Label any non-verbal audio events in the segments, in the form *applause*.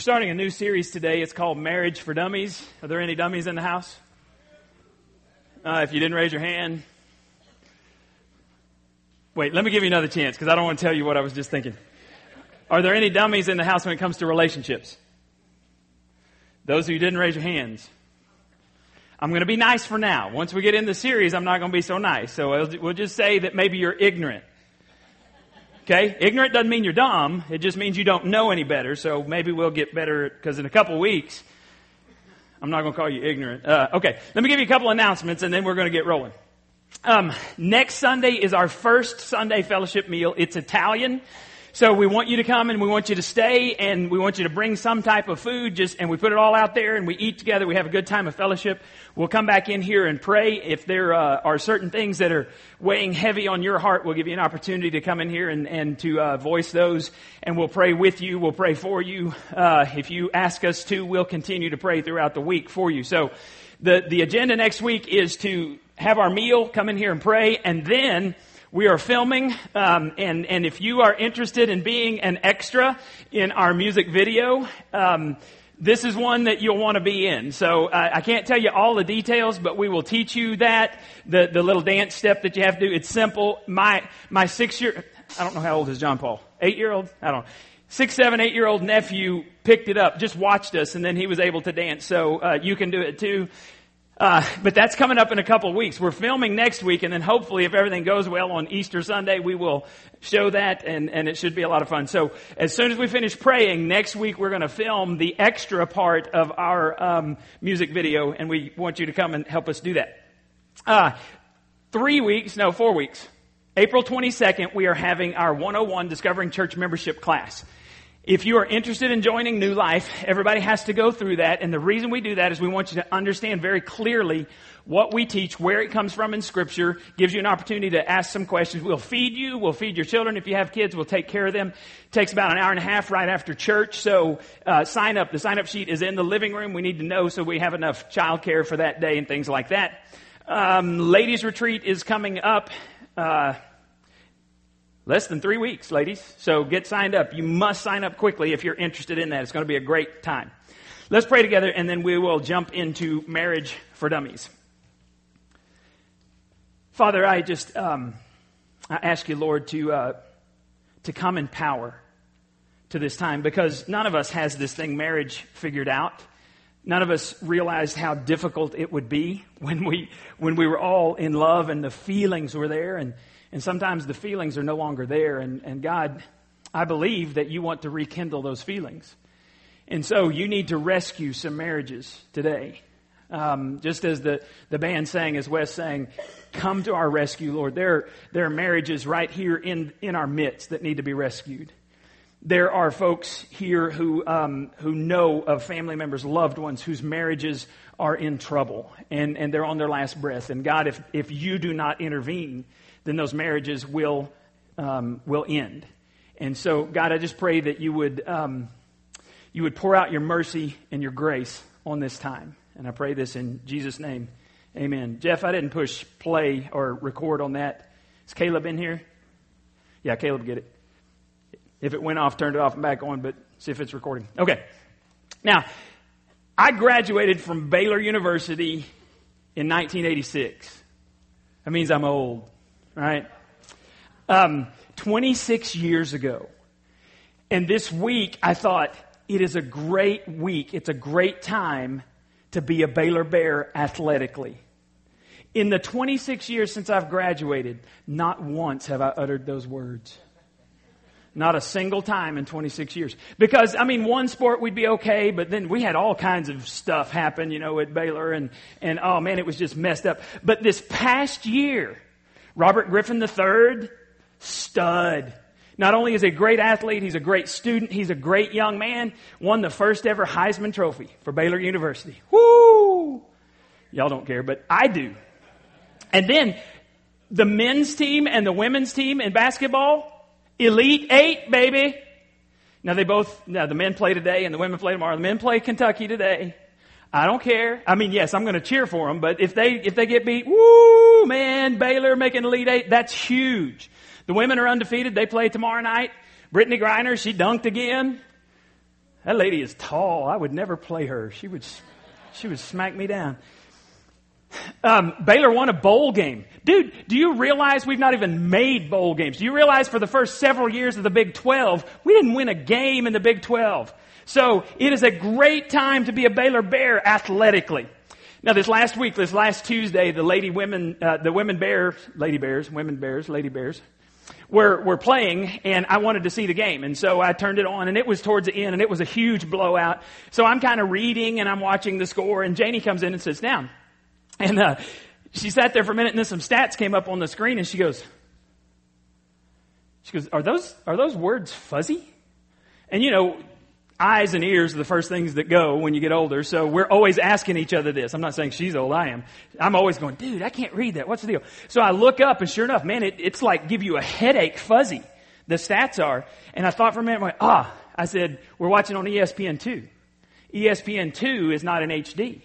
We're starting a new series today. It's called Marriage for Dummies. Are there any dummies in the house? Uh, if you didn't raise your hand, wait, let me give you another chance because I don't want to tell you what I was just thinking. Are there any dummies in the house when it comes to relationships? Those you didn't raise your hands. I'm going to be nice for now. Once we get in the series, I'm not going to be so nice. So we'll just say that maybe you're ignorant. Okay? Ignorant doesn't mean you're dumb. It just means you don't know any better. So maybe we'll get better because in a couple weeks, I'm not going to call you ignorant. Uh, okay. Let me give you a couple announcements and then we're going to get rolling. Um, next Sunday is our first Sunday fellowship meal. It's Italian. So we want you to come and we want you to stay and we want you to bring some type of food just, and we put it all out there and we eat together. We have a good time of fellowship. We'll come back in here and pray. If there uh, are certain things that are weighing heavy on your heart, we'll give you an opportunity to come in here and, and to uh, voice those and we'll pray with you. We'll pray for you. Uh, if you ask us to, we'll continue to pray throughout the week for you. So the, the agenda next week is to have our meal, come in here and pray, and then we are filming, um, and and if you are interested in being an extra in our music video. Um, this is one that you'll want to be in. So uh, I can't tell you all the details, but we will teach you that the the little dance step that you have to do. It's simple. My my six year I don't know how old is John Paul. Eight year old. I don't know. Six, seven, eight year old nephew picked it up, just watched us, and then he was able to dance. So uh, you can do it too. Uh, but that's coming up in a couple of weeks. We're filming next week, and then hopefully, if everything goes well on Easter Sunday, we will show that, and, and it should be a lot of fun. So, as soon as we finish praying, next week we're going to film the extra part of our um, music video, and we want you to come and help us do that. Uh, three weeks, no, four weeks. April 22nd, we are having our 101 Discovering Church Membership class. If you are interested in joining New Life, everybody has to go through that. And the reason we do that is we want you to understand very clearly what we teach, where it comes from in Scripture, gives you an opportunity to ask some questions. We'll feed you, we'll feed your children. If you have kids, we'll take care of them. It takes about an hour and a half right after church. So uh, sign up. The sign up sheet is in the living room. We need to know so we have enough childcare for that day and things like that. Um, ladies' retreat is coming up. Uh, Less than three weeks, ladies. So get signed up. You must sign up quickly if you're interested in that. It's going to be a great time. Let's pray together and then we will jump into marriage for dummies. Father, I just um, I ask you, Lord, to uh, to come in power to this time because none of us has this thing marriage figured out. None of us realized how difficult it would be when we when we were all in love and the feelings were there and and sometimes the feelings are no longer there. And, and God, I believe that you want to rekindle those feelings. And so you need to rescue some marriages today. Um, just as the, the band sang, as Wes sang, come to our rescue, Lord. There, there are marriages right here in, in our midst that need to be rescued. There are folks here who, um, who know of family members, loved ones, whose marriages are in trouble and, and they're on their last breath. And God, if, if you do not intervene, then those marriages will, um, will end. And so, God, I just pray that you would, um, you would pour out your mercy and your grace on this time. And I pray this in Jesus' name. Amen. Jeff, I didn't push play or record on that. Is Caleb in here? Yeah, Caleb, get it. If it went off, turned it off and back on, but see if it's recording. Okay. Now, I graduated from Baylor University in 1986. That means I'm old right? Um, 26 years ago. And this week, I thought, it is a great week. It's a great time to be a Baylor Bear athletically. In the 26 years since I've graduated, not once have I uttered those words. Not a single time in 26 years. Because, I mean, one sport we'd be okay, but then we had all kinds of stuff happen, you know, at Baylor and, and oh man, it was just messed up. But this past year, Robert Griffin III, stud. Not only is he a great athlete, he's a great student, he's a great young man, won the first ever Heisman Trophy for Baylor University. Woo! Y'all don't care, but I do. And then the men's team and the women's team in basketball, Elite Eight, baby. Now they both, now the men play today and the women play tomorrow. The men play Kentucky today. I don't care. I mean, yes, I'm going to cheer for them, but if they, if they get beat, woo, man, Baylor making Elite Eight, that's huge. The women are undefeated. They play tomorrow night. Brittney Griner, she dunked again. That lady is tall. I would never play her. She would, she would smack me down. Um, Baylor won a bowl game. Dude, do you realize we've not even made bowl games? Do you realize for the first several years of the Big 12, we didn't win a game in the Big 12? So it is a great time to be a Baylor Bear athletically. Now, this last week, this last Tuesday, the lady women, uh, the women bears, lady bears, women bears, lady bears, were, were playing, and I wanted to see the game. And so I turned it on, and it was towards the end, and it was a huge blowout. So I'm kind of reading, and I'm watching the score, and Janie comes in and sits down. And uh, she sat there for a minute, and then some stats came up on the screen, and she goes, she goes, are those, are those words fuzzy? And you know, eyes and ears are the first things that go when you get older. So we're always asking each other this. I'm not saying she's old, I am. I'm always going, dude, I can't read that. What's the deal? So I look up and sure enough, man, it, it's like give you a headache fuzzy. The stats are. And I thought for a minute, went, ah, I said, we're watching on ESPN2. ESPN2 is not in HD.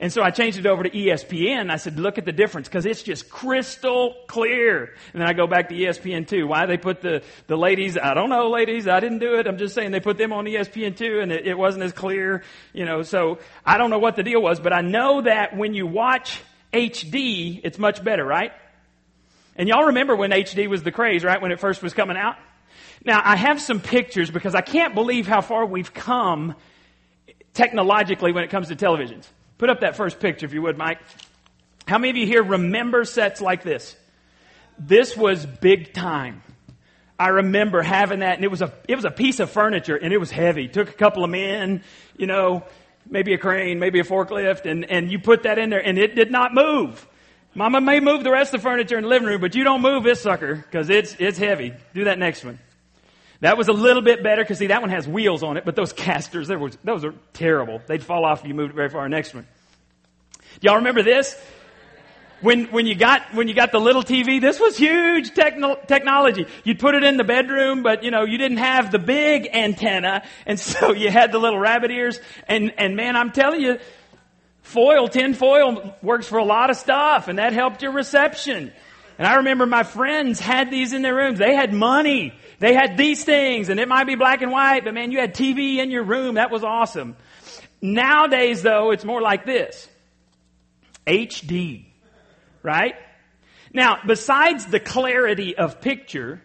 And so I changed it over to ESPN. I said, look at the difference because it's just crystal clear. And then I go back to ESPN2. Why they put the, the ladies, I don't know, ladies, I didn't do it. I'm just saying they put them on ESPN2 and it, it wasn't as clear, you know, so I don't know what the deal was, but I know that when you watch HD, it's much better, right? And y'all remember when HD was the craze, right? When it first was coming out? Now, I have some pictures because I can't believe how far we've come technologically when it comes to televisions. Put up that first picture if you would, Mike. How many of you here remember sets like this? This was big time. I remember having that and it was a, it was a piece of furniture and it was heavy. Took a couple of men, you know, maybe a crane, maybe a forklift and, and you put that in there and it did not move. Mama may move the rest of the furniture in the living room, but you don't move this sucker because it's, it's heavy. Do that next one. That was a little bit better because see, that one has wheels on it, but those *laughs* casters, was, those are terrible. They'd fall off if you moved it very far. Next one. Y'all remember this? When, when you got, when you got the little TV, this was huge techno- technology. You'd put it in the bedroom, but you know, you didn't have the big antenna, and *laughs* so you had the little rabbit ears, and, and man, I'm telling you, foil, tin foil works for a lot of stuff, and that helped your reception. And I remember my friends had these in their rooms. They had money. They had these things and it might be black and white, but man, you had TV in your room. That was awesome. Nowadays though, it's more like this. HD. Right? Now, besides the clarity of picture,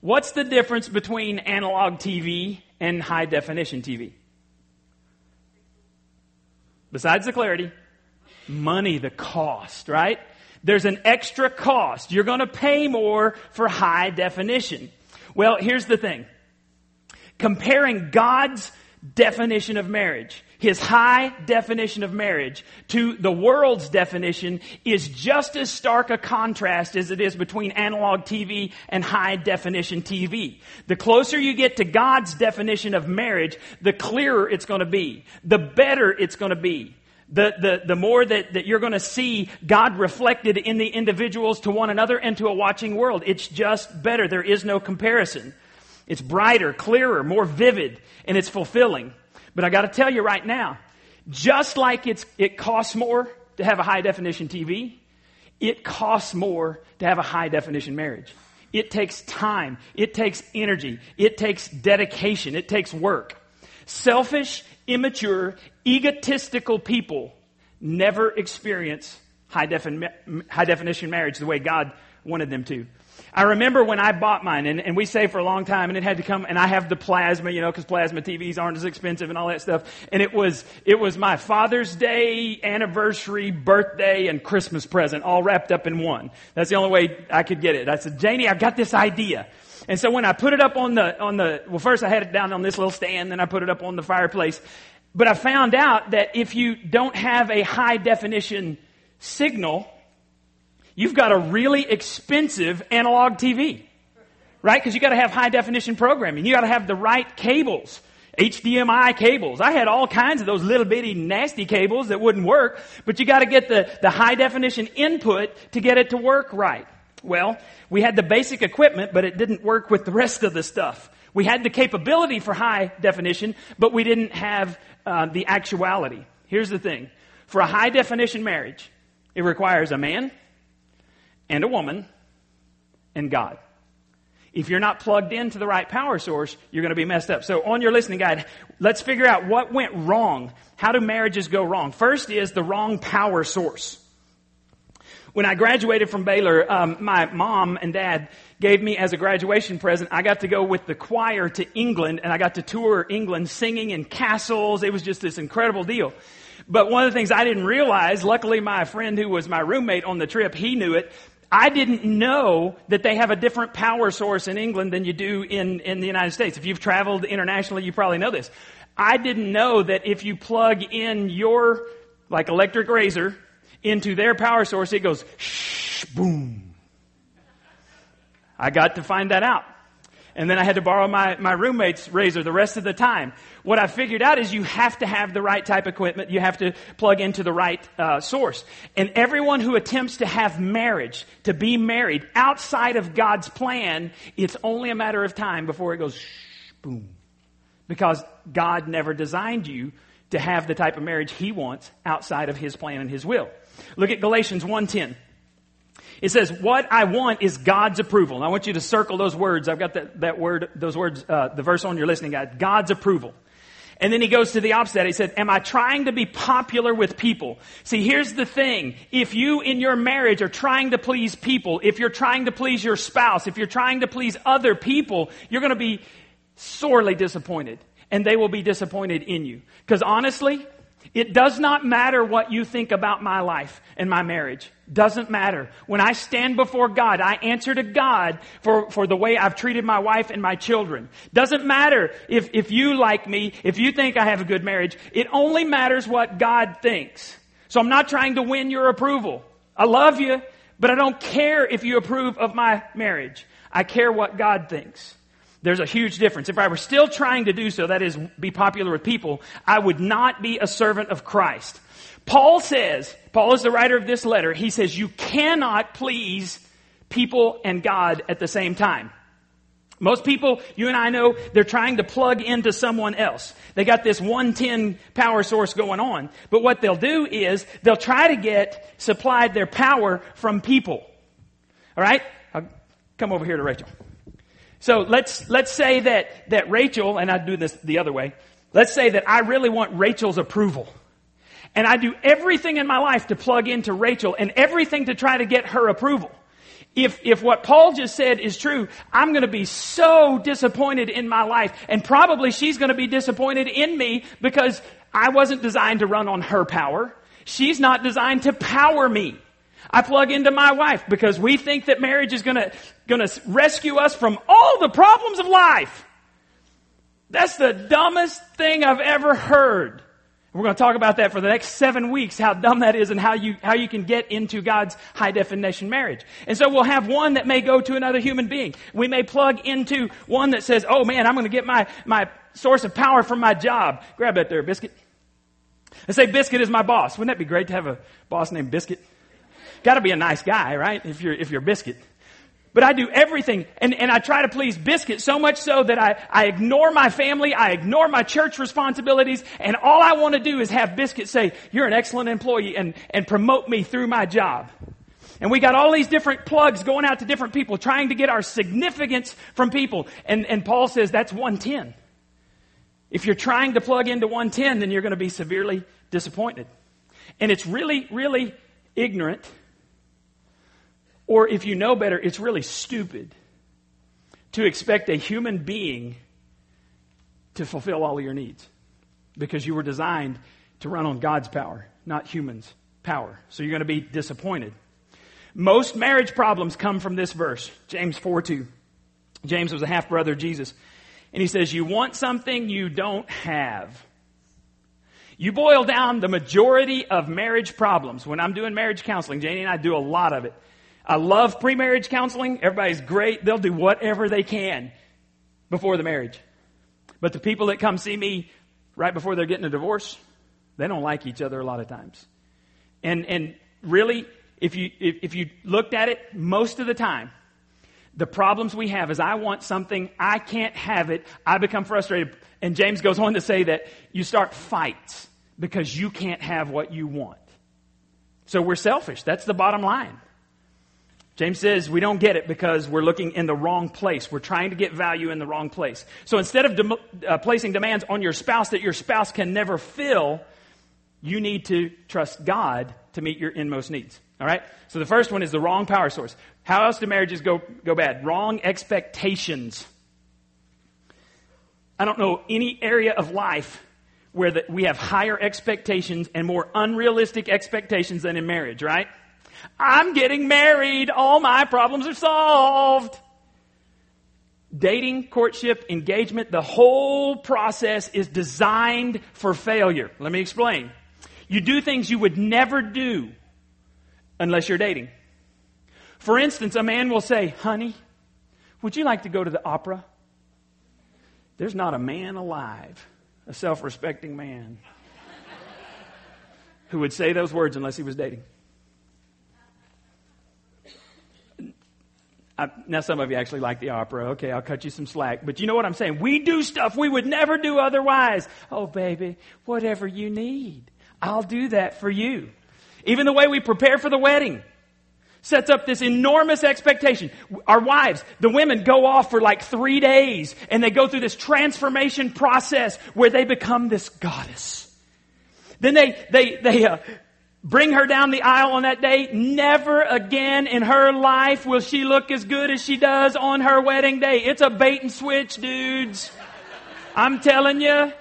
what's the difference between analog TV and high definition TV? Besides the clarity, money, the cost, right? There's an extra cost. You're going to pay more for high definition. Well, here's the thing. Comparing God's definition of marriage, his high definition of marriage, to the world's definition is just as stark a contrast as it is between analog TV and high definition TV. The closer you get to God's definition of marriage, the clearer it's going to be. The better it's going to be the, the, the more that, that you're going to see God reflected in the individuals to one another and to a watching world. It's just better. There is no comparison. It's brighter, clearer, more vivid, and it's fulfilling. But I got to tell you right now, just like it's, it costs more to have a high definition TV, it costs more to have a high definition marriage. It takes time. It takes energy. It takes dedication. It takes work. Selfish, immature, egotistical people never experience high, defin- high definition marriage the way God wanted them to. I remember when I bought mine, and, and we saved for a long time, and it had to come, and I have the plasma, you know, because plasma TVs aren't as expensive and all that stuff. And it was, it was my Father's Day, anniversary, birthday, and Christmas present all wrapped up in one. That's the only way I could get it. I said, Janie, I've got this idea. And so when I put it up on the, on the, well, first I had it down on this little stand, then I put it up on the fireplace. But I found out that if you don't have a high definition signal, you've got a really expensive analog TV. Right? Because you gotta have high definition programming. You gotta have the right cables. HDMI cables. I had all kinds of those little bitty nasty cables that wouldn't work, but you gotta get the, the high definition input to get it to work right. Well, we had the basic equipment, but it didn't work with the rest of the stuff. We had the capability for high definition, but we didn't have uh, the actuality. Here's the thing. For a high definition marriage, it requires a man and a woman and God. if you're not plugged into the right power source, you're going to be messed up. So on your listening guide, let's figure out what went wrong. How do marriages go wrong? First is the wrong power source. When I graduated from Baylor, um, my mom and dad gave me as a graduation present, I got to go with the choir to England and I got to tour England singing in castles. It was just this incredible deal. But one of the things I didn't realize, luckily my friend who was my roommate on the trip, he knew it. I didn't know that they have a different power source in England than you do in, in the United States. If you've traveled internationally, you probably know this. I didn't know that if you plug in your, like electric razor, into their power source, it goes shh, boom. I got to find that out. And then I had to borrow my, my roommate's razor the rest of the time. What I figured out is you have to have the right type of equipment. You have to plug into the right uh, source. And everyone who attempts to have marriage, to be married outside of God's plan, it's only a matter of time before it goes shh, boom. Because God never designed you to have the type of marriage He wants outside of His plan and His will. Look at Galatians 1.10. It says, what I want is God's approval. And I want you to circle those words. I've got that, that word, those words, uh, the verse on your listening guide. God's approval. And then he goes to the opposite. He said, am I trying to be popular with people? See, here's the thing. If you in your marriage are trying to please people, if you're trying to please your spouse, if you're trying to please other people, you're going to be sorely disappointed. And they will be disappointed in you. Because honestly, it does not matter what you think about my life and my marriage. Doesn't matter. When I stand before God, I answer to God for, for the way I've treated my wife and my children. Doesn't matter if, if you like me, if you think I have a good marriage. It only matters what God thinks. So I'm not trying to win your approval. I love you, but I don't care if you approve of my marriage. I care what God thinks. There's a huge difference. If I were still trying to do so, that is, be popular with people, I would not be a servant of Christ. Paul says, Paul is the writer of this letter, he says, you cannot please people and God at the same time. Most people, you and I know, they're trying to plug into someone else. They got this 110 power source going on. But what they'll do is, they'll try to get supplied their power from people. Alright? Come over here to Rachel. So let's, let's say that, that Rachel, and I do this the other way, let's say that I really want Rachel's approval. And I do everything in my life to plug into Rachel and everything to try to get her approval. If, if what Paul just said is true, I'm going to be so disappointed in my life. And probably she's going to be disappointed in me because I wasn't designed to run on her power. She's not designed to power me. I plug into my wife because we think that marriage is gonna, gonna rescue us from all the problems of life. That's the dumbest thing I've ever heard. We're going to talk about that for the next seven weeks, how dumb that is and how you, how you can get into God's high definition marriage. And so we'll have one that may go to another human being. We may plug into one that says, oh man, I'm going to get my, my source of power from my job. Grab that there, Biscuit. And say Biscuit is my boss. Wouldn't that be great to have a boss named Biscuit? Got to be a nice guy, right? If you're, if you're Biscuit. But I do everything, and, and I try to please Biscuit so much so that I, I ignore my family, I ignore my church responsibilities, and all I want to do is have Biscuit say, you're an excellent employee, and, and promote me through my job. And we got all these different plugs going out to different people, trying to get our significance from people. And, and Paul says that's 110. If you're trying to plug into 110, then you're going to be severely disappointed. And it's really, really ignorant or if you know better, it's really stupid to expect a human being to fulfill all of your needs because you were designed to run on God's power, not humans' power. So you're going to be disappointed. Most marriage problems come from this verse, James 4 2. James was a half brother of Jesus. And he says, You want something you don't have. You boil down the majority of marriage problems. When I'm doing marriage counseling, Janie and I do a lot of it. I love pre-marriage counseling. Everybody's great. They'll do whatever they can before the marriage. But the people that come see me right before they're getting a divorce, they don't like each other a lot of times. And, and really, if you, if, if you looked at it, most of the time, the problems we have is I want something, I can't have it, I become frustrated. And James goes on to say that you start fights because you can't have what you want. So we're selfish. That's the bottom line. James says we don't get it because we're looking in the wrong place. We're trying to get value in the wrong place. So instead of dem- uh, placing demands on your spouse that your spouse can never fill, you need to trust God to meet your inmost needs. All right? So the first one is the wrong power source. How else do marriages go, go bad? Wrong expectations. I don't know any area of life where the, we have higher expectations and more unrealistic expectations than in marriage, right? I'm getting married. All my problems are solved. Dating, courtship, engagement, the whole process is designed for failure. Let me explain. You do things you would never do unless you're dating. For instance, a man will say, Honey, would you like to go to the opera? There's not a man alive, a self respecting man, who would say those words unless he was dating. I, now, some of you actually like the opera. Okay, I'll cut you some slack. But you know what I'm saying? We do stuff we would never do otherwise. Oh, baby, whatever you need, I'll do that for you. Even the way we prepare for the wedding sets up this enormous expectation. Our wives, the women go off for like three days and they go through this transformation process where they become this goddess. Then they, they, they, uh, bring her down the aisle on that day. Never again in her life will she look as good as she does on her wedding day. It's a bait and switch, dudes. I'm telling you.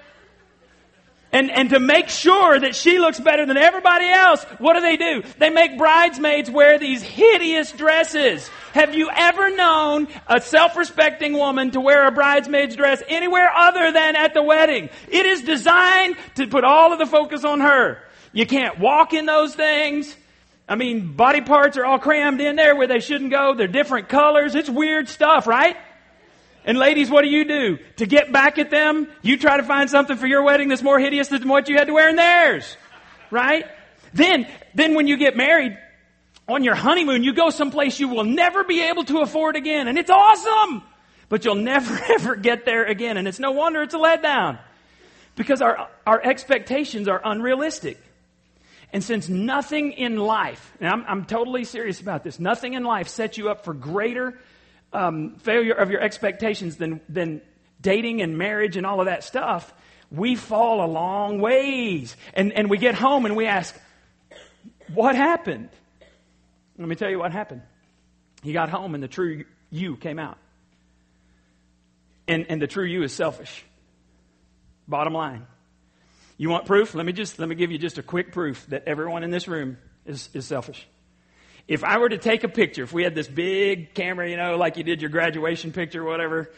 And, and to make sure that she looks better than everybody else, what do they do? They make bridesmaids wear these hideous dresses. Have you ever known a self-respecting woman to wear a bridesmaid's dress anywhere other than at the wedding? It is designed to put all of the focus on her. You can't walk in those things. I mean, body parts are all crammed in there where they shouldn't go. They're different colors. It's weird stuff, right? And ladies, what do you do? To get back at them, you try to find something for your wedding that's more hideous than what you had to wear in theirs. Right? Then, then when you get married, on your honeymoon, you go someplace you will never be able to afford again. And it's awesome! But you'll never *laughs* ever get there again. And it's no wonder it's a letdown. Because our, our expectations are unrealistic. And since nothing in life, and I'm, I'm totally serious about this, nothing in life sets you up for greater um, failure of your expectations than, than dating and marriage and all of that stuff, we fall a long ways. And, and we get home and we ask, what happened? Let me tell you what happened. You got home and the true you came out. And, and the true you is selfish. Bottom line. You want proof? Let me just let me give you just a quick proof that everyone in this room is, is selfish. If I were to take a picture, if we had this big camera, you know, like you did your graduation picture or whatever,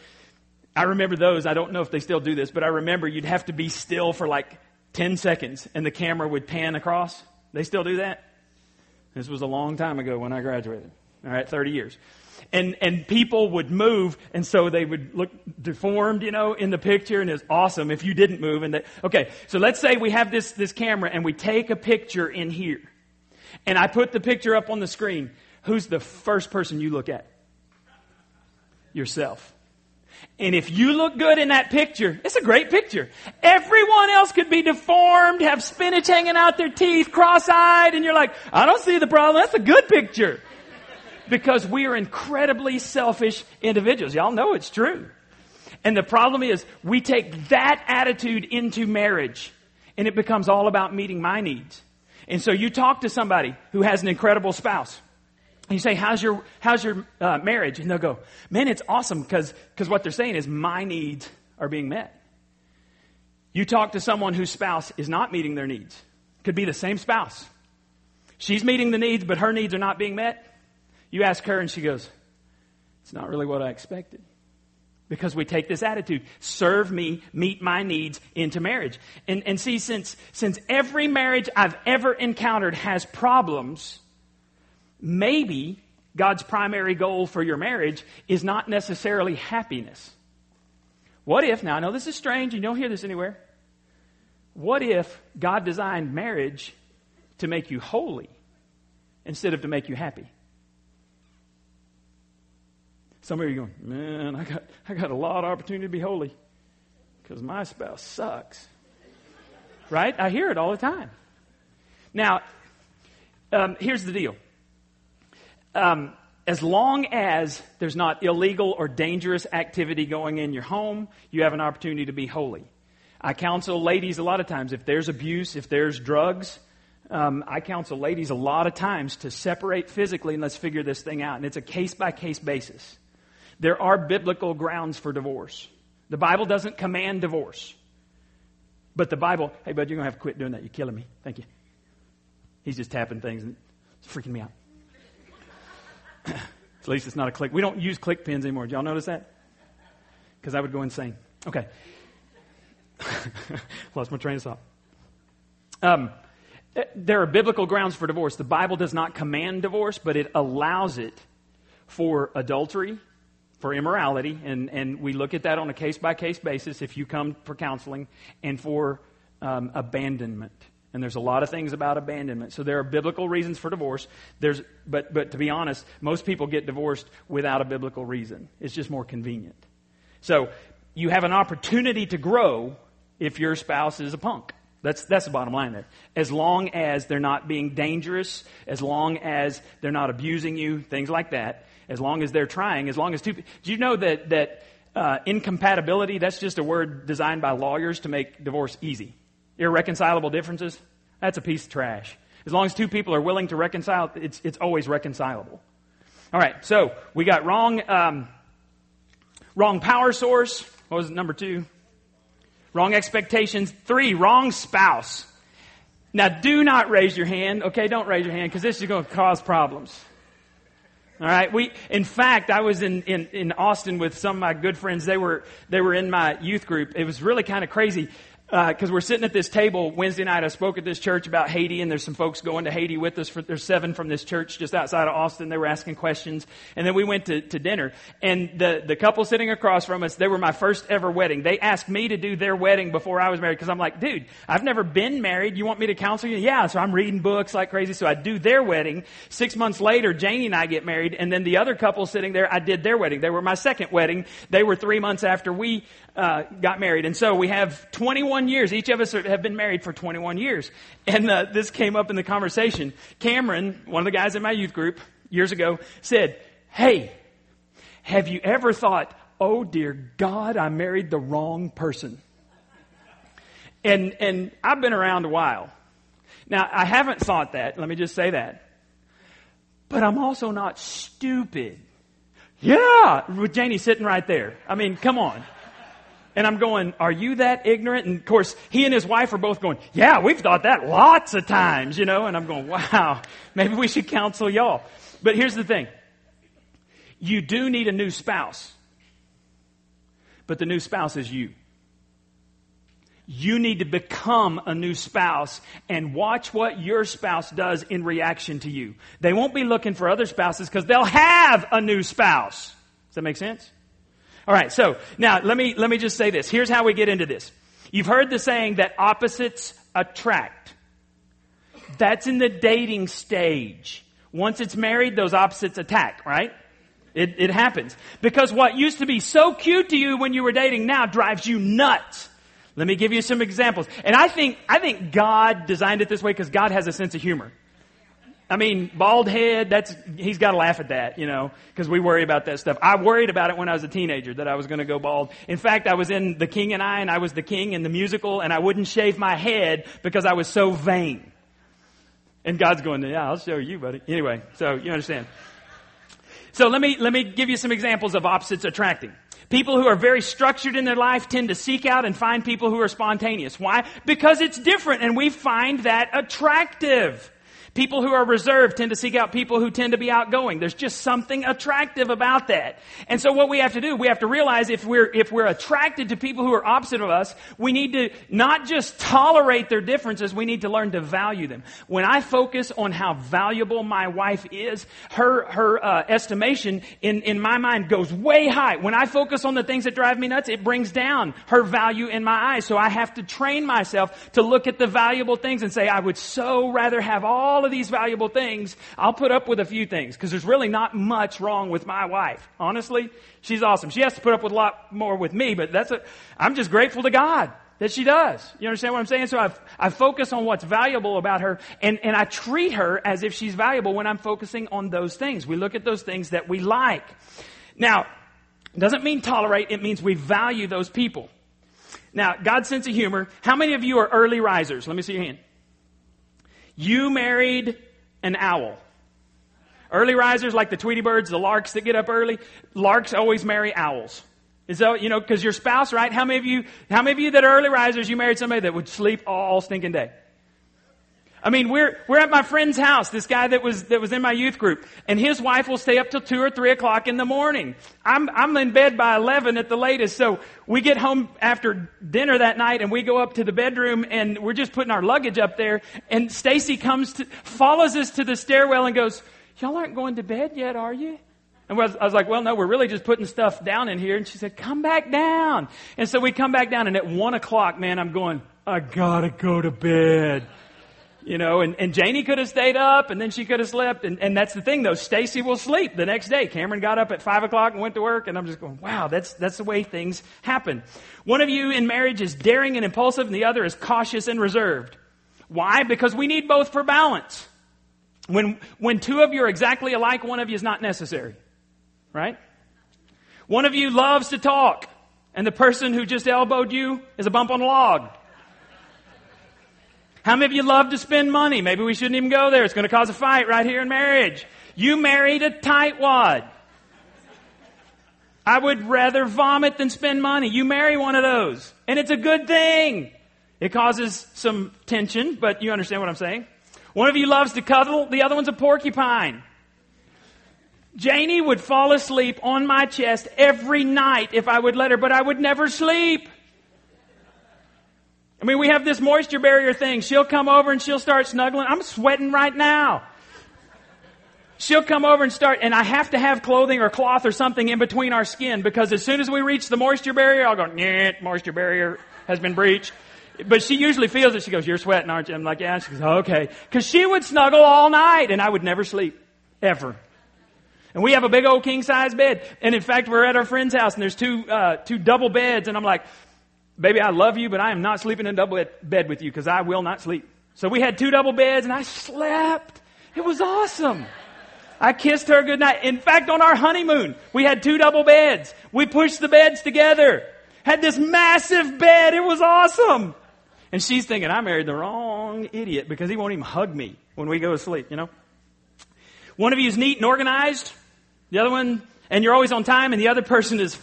I remember those. I don't know if they still do this, but I remember you'd have to be still for like 10 seconds and the camera would pan across. They still do that? This was a long time ago when I graduated. All right, 30 years and, and people would move, and so they would look deformed, you know, in the picture, and it's awesome if you didn't move. And that, okay, so let's say we have this, this camera, and we take a picture in here, and I put the picture up on the screen. Who's the first person you look at? Yourself. And if you look good in that picture, it's a great picture. Everyone else could be deformed, have spinach hanging out their teeth, cross-eyed, and you're like, I don't see the problem. That's a good picture because we are incredibly selfish individuals. Y'all know it's true. And the problem is we take that attitude into marriage and it becomes all about meeting my needs. And so you talk to somebody who has an incredible spouse. And you say, how's your, how's your uh, marriage? And they'll go, man, it's awesome because what they're saying is my needs are being met. You talk to someone whose spouse is not meeting their needs. Could be the same spouse. She's meeting the needs, but her needs are not being met. You ask her and she goes, It's not really what I expected. Because we take this attitude, serve me, meet my needs into marriage. And, and see, since, since every marriage I've ever encountered has problems, maybe God's primary goal for your marriage is not necessarily happiness. What if, now I know this is strange, you don't hear this anywhere. What if God designed marriage to make you holy instead of to make you happy? Some of you are going, man, I got, I got a lot of opportunity to be holy because my spouse sucks. right? I hear it all the time. Now, um, here's the deal. Um, as long as there's not illegal or dangerous activity going in your home, you have an opportunity to be holy. I counsel ladies a lot of times if there's abuse, if there's drugs, um, I counsel ladies a lot of times to separate physically and let's figure this thing out. And it's a case by case basis. There are biblical grounds for divorce. The Bible doesn't command divorce. But the Bible, hey, bud, you're going to have to quit doing that. You're killing me. Thank you. He's just tapping things and it's freaking me out. *clears throat* At least it's not a click. We don't use click pins anymore. Did y'all notice that? Because I would go insane. Okay. *laughs* Lost my train of thought. Um, there are biblical grounds for divorce. The Bible does not command divorce, but it allows it for adultery, for immorality, and, and we look at that on a case by case basis if you come for counseling, and for um, abandonment. And there's a lot of things about abandonment. So there are biblical reasons for divorce. There's, but, but to be honest, most people get divorced without a biblical reason. It's just more convenient. So you have an opportunity to grow if your spouse is a punk. That's, that's the bottom line there. As long as they're not being dangerous, as long as they're not abusing you, things like that, as long as they're trying, as long as two, do you know that, that uh, incompatibility, that's just a word designed by lawyers to make divorce easy. Irreconcilable differences, that's a piece of trash. As long as two people are willing to reconcile, it's, it's always reconcilable. All right, so we got wrong, um, wrong power source. What was it, number two? Wrong expectations. Three, wrong spouse. Now, do not raise your hand, okay? Don't raise your hand because this is going to cause problems. All right. We, in fact, I was in, in, in Austin with some of my good friends. They were, they were in my youth group. It was really kind of crazy because uh, we're sitting at this table Wednesday night. I spoke at this church about Haiti, and there's some folks going to Haiti with us. For, there's seven from this church just outside of Austin. They were asking questions, and then we went to, to dinner. And the the couple sitting across from us, they were my first ever wedding. They asked me to do their wedding before I was married because I'm like, dude, I've never been married. You want me to counsel you? Yeah. So I'm reading books like crazy. So I do their wedding. Six months later, Janie and I get married, and then the other couple sitting there, I did their wedding. They were my second wedding. They were three months after we uh, got married. And so we have 21 years. Each of us are, have been married for 21 years. And uh, this came up in the conversation. Cameron, one of the guys in my youth group years ago, said, Hey, have you ever thought, oh dear God, I married the wrong person? And, and I've been around a while. Now, I haven't thought that. Let me just say that. But I'm also not stupid. Yeah, with Janie sitting right there. I mean, come on. And I'm going, are you that ignorant? And of course, he and his wife are both going, yeah, we've thought that lots of times, you know? And I'm going, wow, *laughs* maybe we should counsel y'all. But here's the thing. You do need a new spouse. But the new spouse is you. You need to become a new spouse and watch what your spouse does in reaction to you. They won't be looking for other spouses because they'll have a new spouse. Does that make sense? All right, so now let me, let me just say this. Here's how we get into this. You've heard the saying that opposites attract. That's in the dating stage. Once it's married, those opposites attack, right? It, it happens. Because what used to be so cute to you when you were dating now drives you nuts. Let me give you some examples. And I think, I think God designed it this way because God has a sense of humor. I mean, bald head, that's, he's got to laugh at that, you know, because we worry about that stuff. I worried about it when I was a teenager that I was going to go bald. In fact, I was in The King and I, and I was the king in the musical, and I wouldn't shave my head because I was so vain. And God's going, yeah, I'll show you, buddy. Anyway, so you understand. So let me, let me give you some examples of opposites attracting. People who are very structured in their life tend to seek out and find people who are spontaneous. Why? Because it's different and we find that attractive. People who are reserved tend to seek out people who tend to be outgoing. There's just something attractive about that. And so what we have to do, we have to realize if we're, if we're attracted to people who are opposite of us, we need to not just tolerate their differences, we need to learn to value them. When I focus on how valuable my wife is, her, her uh, estimation in, in my mind goes way high. When I focus on the things that drive me nuts, it brings down her value in my eyes. So I have to train myself to look at the valuable things and say, I would so rather have all of these valuable things, I'll put up with a few things because there's really not much wrong with my wife. Honestly, she's awesome. She has to put up with a lot more with me, but that's a, I'm just grateful to God that she does. You understand what I'm saying? So I, I focus on what's valuable about her and, and I treat her as if she's valuable when I'm focusing on those things. We look at those things that we like. Now, doesn't mean tolerate, it means we value those people. Now, God's sense of humor, how many of you are early risers? Let me see your hand. You married an owl. Early risers like the Tweety birds, the larks that get up early. Larks always marry owls. Is that, you know, because your spouse, right? How many of you, how many of you that are early risers, you married somebody that would sleep all stinking day? I mean, we're, we're at my friend's house, this guy that was, that was in my youth group, and his wife will stay up till two or three o'clock in the morning. I'm, I'm in bed by 11 at the latest, so we get home after dinner that night and we go up to the bedroom and we're just putting our luggage up there, and Stacy comes to, follows us to the stairwell and goes, y'all aren't going to bed yet, are you? And I was like, well, no, we're really just putting stuff down in here. And she said, come back down. And so we come back down and at one o'clock, man, I'm going, I gotta go to bed. You know, and, and Janie could have stayed up and then she could have slept. And, and that's the thing though. Stacy will sleep the next day. Cameron got up at five o'clock and went to work and I'm just going, wow, that's, that's the way things happen. One of you in marriage is daring and impulsive and the other is cautious and reserved. Why? Because we need both for balance. When, when two of you are exactly alike, one of you is not necessary. Right? One of you loves to talk, and the person who just elbowed you is a bump on a log. How many of you love to spend money? Maybe we shouldn't even go there. It's going to cause a fight right here in marriage. You married a tightwad. I would rather vomit than spend money. You marry one of those. And it's a good thing. It causes some tension, but you understand what I'm saying? One of you loves to cuddle, the other one's a porcupine. Janie would fall asleep on my chest every night if I would let her, but I would never sleep. I mean, we have this moisture barrier thing. She'll come over and she'll start snuggling. I'm sweating right now. She'll come over and start, and I have to have clothing or cloth or something in between our skin because as soon as we reach the moisture barrier, I'll go, yeah, moisture barrier has been breached. But she usually feels it. She goes, you're sweating, aren't you? I'm like, yeah. She goes, okay. Cause she would snuggle all night and I would never sleep. Ever. And we have a big old king size bed. And in fact, we're at our friend's house and there's two, uh, two double beds. And I'm like, baby, I love you, but I am not sleeping in double bed with you because I will not sleep. So we had two double beds and I slept. It was awesome. I kissed her goodnight. In fact, on our honeymoon, we had two double beds. We pushed the beds together. Had this massive bed. It was awesome. And she's thinking, I married the wrong idiot because he won't even hug me when we go to sleep, you know? One of you is neat and organized. The other one, and you're always on time, and the other person is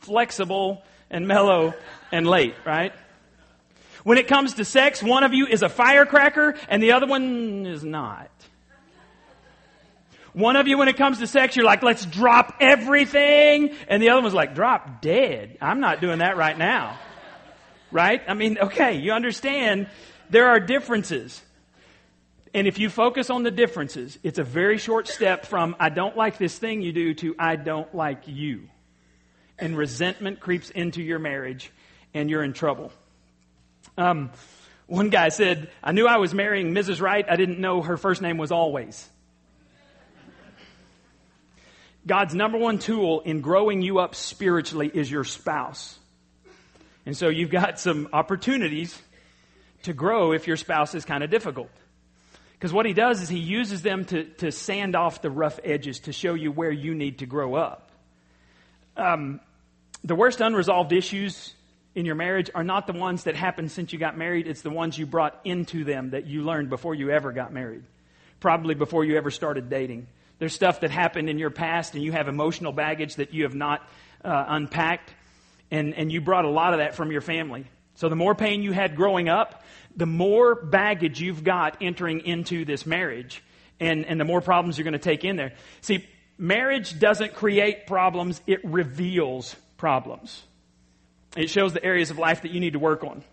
flexible and mellow and late, right? When it comes to sex, one of you is a firecracker and the other one is not. One of you, when it comes to sex, you're like, let's drop everything. And the other one's like, drop dead. I'm not doing that right now. Right? I mean, okay, you understand there are differences. And if you focus on the differences, it's a very short step from I don't like this thing you do to I don't like you. And resentment creeps into your marriage and you're in trouble. Um, one guy said, I knew I was marrying Mrs. Right. I didn't know her first name was always. God's number one tool in growing you up spiritually is your spouse. And so you've got some opportunities to grow if your spouse is kind of difficult. Because what he does is he uses them to, to sand off the rough edges to show you where you need to grow up. Um, the worst unresolved issues in your marriage are not the ones that happened since you got married, it's the ones you brought into them that you learned before you ever got married. Probably before you ever started dating. There's stuff that happened in your past and you have emotional baggage that you have not uh, unpacked. And, and you brought a lot of that from your family. So the more pain you had growing up, the more baggage you've got entering into this marriage. And, and the more problems you're going to take in there. See, marriage doesn't create problems, it reveals problems. It shows the areas of life that you need to work on.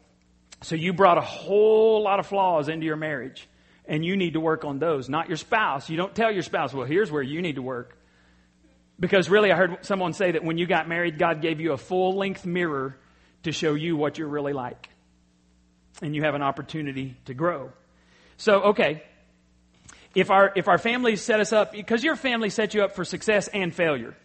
So you brought a whole lot of flaws into your marriage and you need to work on those, not your spouse. You don't tell your spouse, well, here's where you need to work. Because really, I heard someone say that when you got married, God gave you a full length mirror to show you what you're really like. And you have an opportunity to grow. So, okay. If our, if our families set us up, because your family set you up for success and failure.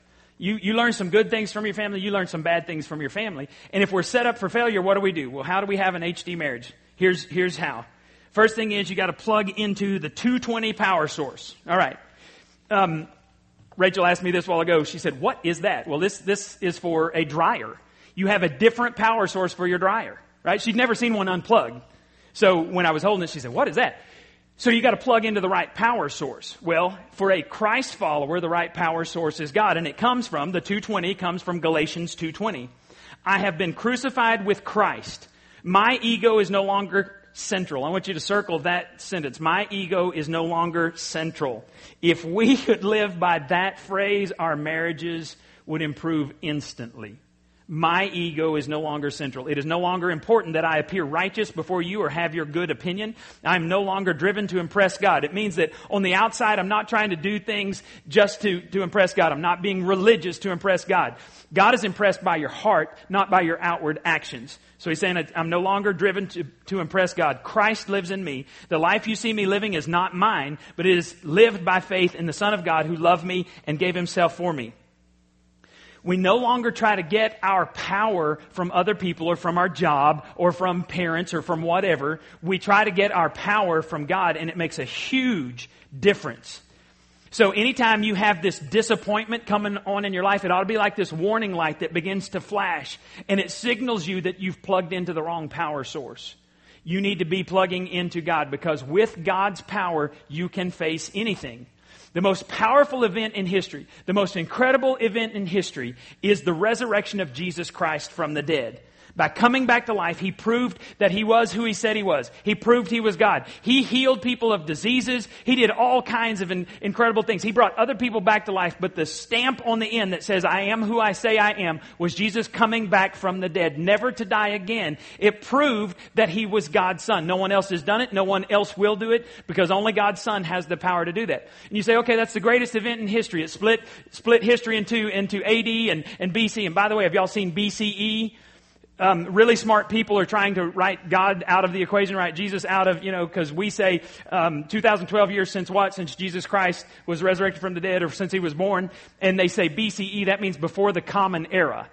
You, you learn some good things from your family, you learn some bad things from your family. And if we're set up for failure, what do we do? Well, how do we have an HD marriage? Here's, here's how. First thing is you got to plug into the 220 power source. All right. Um, Rachel asked me this a while ago. She said, What is that? Well, this, this is for a dryer. You have a different power source for your dryer, right? She'd never seen one unplugged. So when I was holding it, she said, What is that? So you got to plug into the right power source. Well, for a Christ follower, the right power source is God, and it comes from the 220 comes from Galatians 2:20. I have been crucified with Christ. My ego is no longer central. I want you to circle that sentence. My ego is no longer central. If we could live by that phrase, our marriages would improve instantly my ego is no longer central. It is no longer important that I appear righteous before you or have your good opinion. I'm no longer driven to impress God. It means that on the outside, I'm not trying to do things just to, to impress God. I'm not being religious to impress God. God is impressed by your heart, not by your outward actions. So he's saying, I'm no longer driven to, to impress God. Christ lives in me. The life you see me living is not mine, but it is lived by faith in the Son of God who loved me and gave himself for me. We no longer try to get our power from other people or from our job or from parents or from whatever. We try to get our power from God and it makes a huge difference. So anytime you have this disappointment coming on in your life, it ought to be like this warning light that begins to flash and it signals you that you've plugged into the wrong power source. You need to be plugging into God because with God's power, you can face anything. The most powerful event in history, the most incredible event in history is the resurrection of Jesus Christ from the dead. By coming back to life, he proved that he was who he said he was. He proved he was God. He healed people of diseases. He did all kinds of in, incredible things. He brought other people back to life, but the stamp on the end that says, I am who I say I am, was Jesus coming back from the dead, never to die again. It proved that he was God's son. No one else has done it. No one else will do it because only God's son has the power to do that. And you say, okay, that's the greatest event in history. It split, split history into, into AD and, and BC. And by the way, have y'all seen BCE? Um, really smart people are trying to write God out of the equation, write Jesus out of, you know, because we say um, 2012 years since what? Since Jesus Christ was resurrected from the dead or since he was born. And they say BCE, that means before the common era.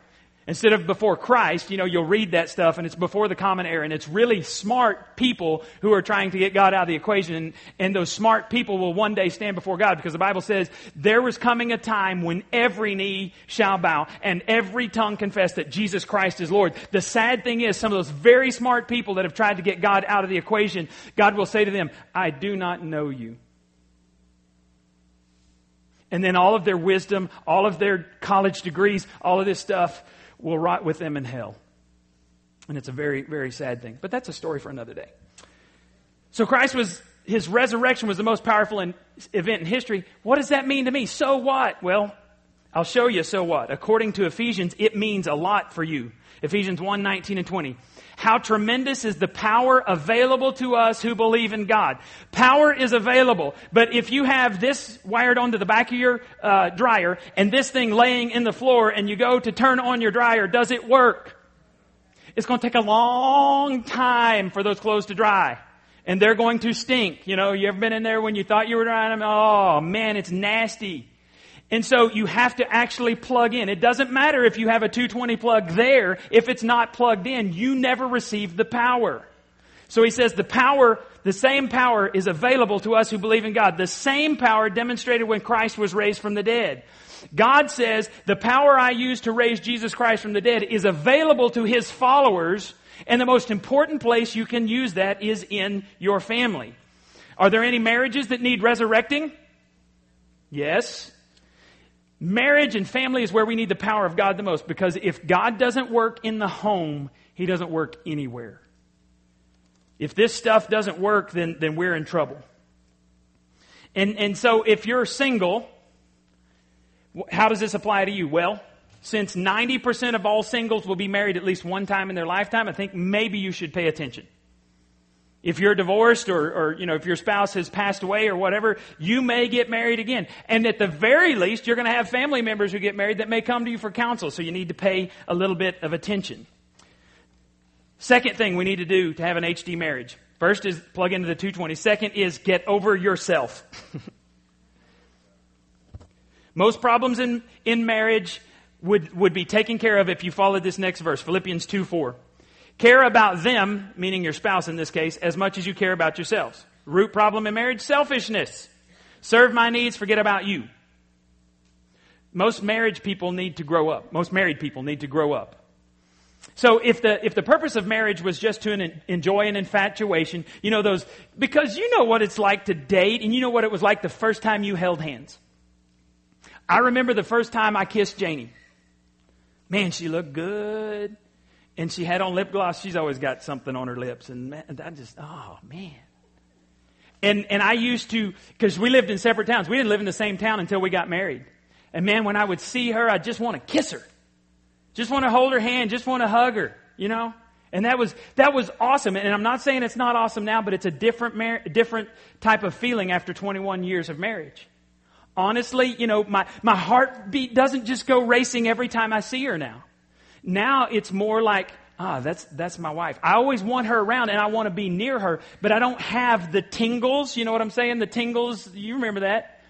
Instead of before Christ, you know, you'll read that stuff and it's before the common era. And it's really smart people who are trying to get God out of the equation. And, and, those smart people will one day stand before God because the Bible says there was coming a time when every knee shall bow and every tongue confess that Jesus Christ is Lord. The sad thing is some of those very smart people that have tried to get God out of the equation, God will say to them, I do not know you. And then all of their wisdom, all of their college degrees, all of this stuff, will rot with them in hell. And it's a very, very sad thing. But that's a story for another day. So Christ was, his resurrection was the most powerful in, event in history. What does that mean to me? So what? Well, I'll show you so what. According to Ephesians, it means a lot for you. Ephesians 1, 19 and 20. How tremendous is the power available to us who believe in God. Power is available, but if you have this wired onto the back of your uh, dryer and this thing laying in the floor and you go to turn on your dryer, does it work? It's going to take a long time for those clothes to dry. And they're going to stink. You know, you ever been in there when you thought you were drying them? Oh man, it's nasty. And so you have to actually plug in. It doesn't matter if you have a 220 plug there. If it's not plugged in, you never receive the power. So he says the power, the same power is available to us who believe in God. The same power demonstrated when Christ was raised from the dead. God says the power I use to raise Jesus Christ from the dead is available to his followers. And the most important place you can use that is in your family. Are there any marriages that need resurrecting? Yes. Marriage and family is where we need the power of God the most because if God doesn't work in the home, He doesn't work anywhere. If this stuff doesn't work, then, then we're in trouble. And, and so if you're single, how does this apply to you? Well, since 90% of all singles will be married at least one time in their lifetime, I think maybe you should pay attention. If you're divorced or, or, you know, if your spouse has passed away or whatever, you may get married again. And at the very least, you're going to have family members who get married that may come to you for counsel. So you need to pay a little bit of attention. Second thing we need to do to have an HD marriage. First is plug into the 220. Second is get over yourself. *laughs* Most problems in, in marriage would, would be taken care of if you followed this next verse, Philippians 2 4. Care about them, meaning your spouse in this case, as much as you care about yourselves. Root problem in marriage, selfishness. Serve my needs, forget about you. Most marriage people need to grow up. Most married people need to grow up. So if the, if the purpose of marriage was just to enjoy an infatuation, you know those, because you know what it's like to date and you know what it was like the first time you held hands. I remember the first time I kissed Janie. Man, she looked good. And she had on lip gloss. She's always got something on her lips. And man, I just, oh man. And, and I used to, because we lived in separate towns. We didn't live in the same town until we got married. And man, when I would see her, I just want to kiss her. Just want to hold her hand, just want to hug her, you know? And that was, that was awesome. And I'm not saying it's not awesome now, but it's a different, mar- different type of feeling after 21 years of marriage. Honestly, you know, my, my heartbeat doesn't just go racing every time I see her now. Now it's more like, ah, that's, that's my wife. I always want her around and I want to be near her, but I don't have the tingles. You know what I'm saying? The tingles, you remember that?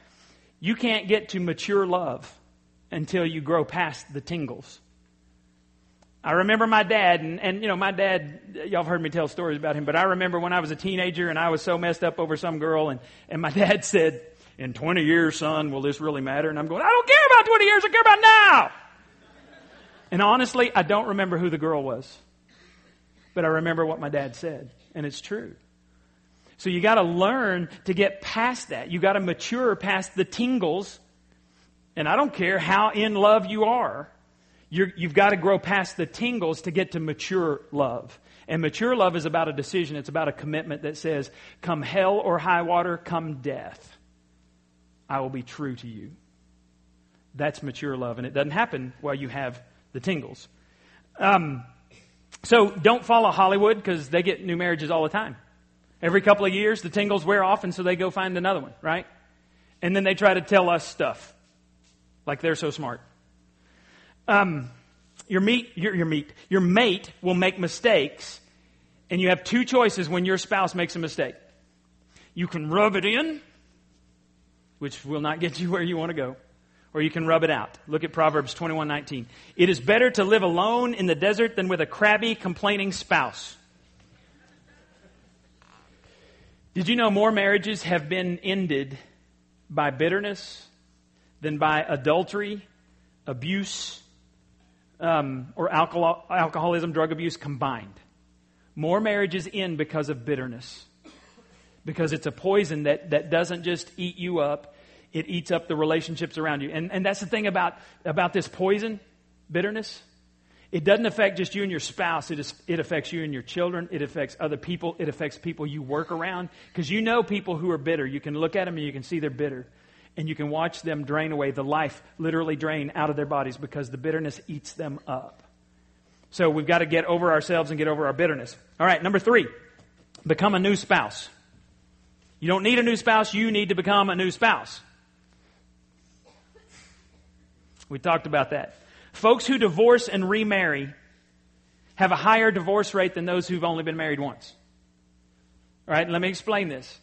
You can't get to mature love until you grow past the tingles. I remember my dad, and, and you know, my dad, y'all have heard me tell stories about him, but I remember when I was a teenager and I was so messed up over some girl, and, and my *laughs* dad said, In 20 years, son, will this really matter? And I'm going, I don't care about 20 years, I care about now. And honestly, I don't remember who the girl was, but I remember what my dad said, and it's true. So you got to learn to get past that. You got to mature past the tingles. And I don't care how in love you are you have got to grow past the tingles to get to mature love. And mature love is about a decision. It's about a commitment that says, come hell or high water, come death, I will be true to you. That's mature love. And it doesn't happen while you have the tingles. Um, so don't follow Hollywood because they get new marriages all the time. Every couple of years, the tingles wear off, and so they go find another one, right? And then they try to tell us stuff like they're so smart. Um, your meat, your, your meat, your mate will make mistakes, and you have two choices when your spouse makes a mistake. You can rub it in, which will not get you where you want to go, or you can rub it out. Look at Proverbs 21:19. It is better to live alone in the desert than with a crabby, complaining spouse. Did you know more marriages have been ended by bitterness than by adultery, abuse, um, or alcohol, alcoholism, drug abuse combined. More marriages end because of bitterness. Because it's a poison that, that doesn't just eat you up, it eats up the relationships around you. And, and that's the thing about, about this poison, bitterness. It doesn't affect just you and your spouse. It, is, it affects you and your children. It affects other people. It affects people you work around. Because you know people who are bitter. You can look at them and you can see they're bitter and you can watch them drain away, the life literally drain out of their bodies because the bitterness eats them up. So we've got to get over ourselves and get over our bitterness. All right, number three, become a new spouse. You don't need a new spouse, you need to become a new spouse. We talked about that. Folks who divorce and remarry have a higher divorce rate than those who've only been married once. All right, let me explain this.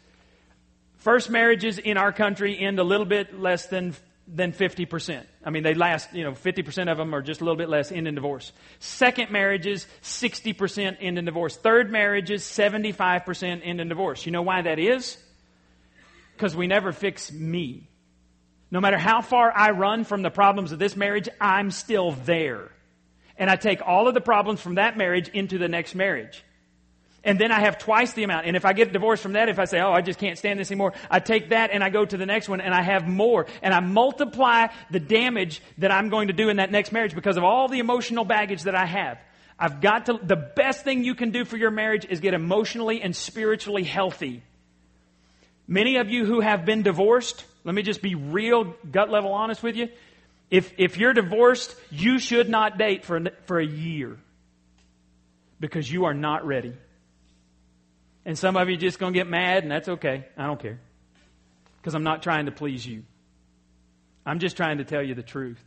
First marriages in our country end a little bit less than than 50%. I mean, they last, you know, 50% of them are just a little bit less end in divorce. Second marriages, 60% end in divorce. Third marriages, 75% end in divorce. You know why that is? Because we never fix me. No matter how far I run from the problems of this marriage, I'm still there. And I take all of the problems from that marriage into the next marriage and then I have twice the amount. And if I get divorced from that, if I say, oh, I just can't stand this anymore, I take that and I go to the next one and I have more. And I multiply the damage that I'm going to do in that next marriage because of all the emotional baggage that I have. I've got to, the best thing you can do for your marriage is get emotionally and spiritually healthy. Many of you who have been divorced, let me just be real gut level honest with you. If, if you're divorced, you should not date for, for a year because you are not ready. And some of you just going to get mad, and that's okay. I don't care. Because I'm not trying to please you. I'm just trying to tell you the truth.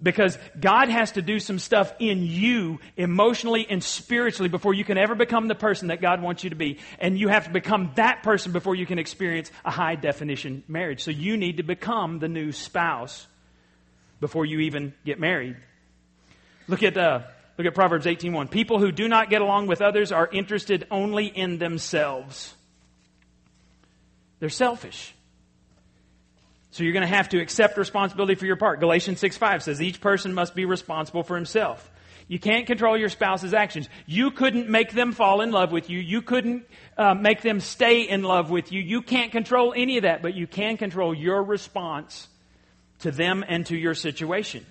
Because God has to do some stuff in you emotionally and spiritually before you can ever become the person that God wants you to be. And you have to become that person before you can experience a high definition marriage. So you need to become the new spouse before you even get married. Look at, uh, look at Proverbs 18.1. People who do not get along with others are interested only in themselves. They're selfish. So you're going to have to accept responsibility for your part. Galatians 6 5 says each person must be responsible for himself. You can't control your spouse's actions. You couldn't make them fall in love with you. You couldn't uh, make them stay in love with you. You can't control any of that, but you can control your response to them and to your situation.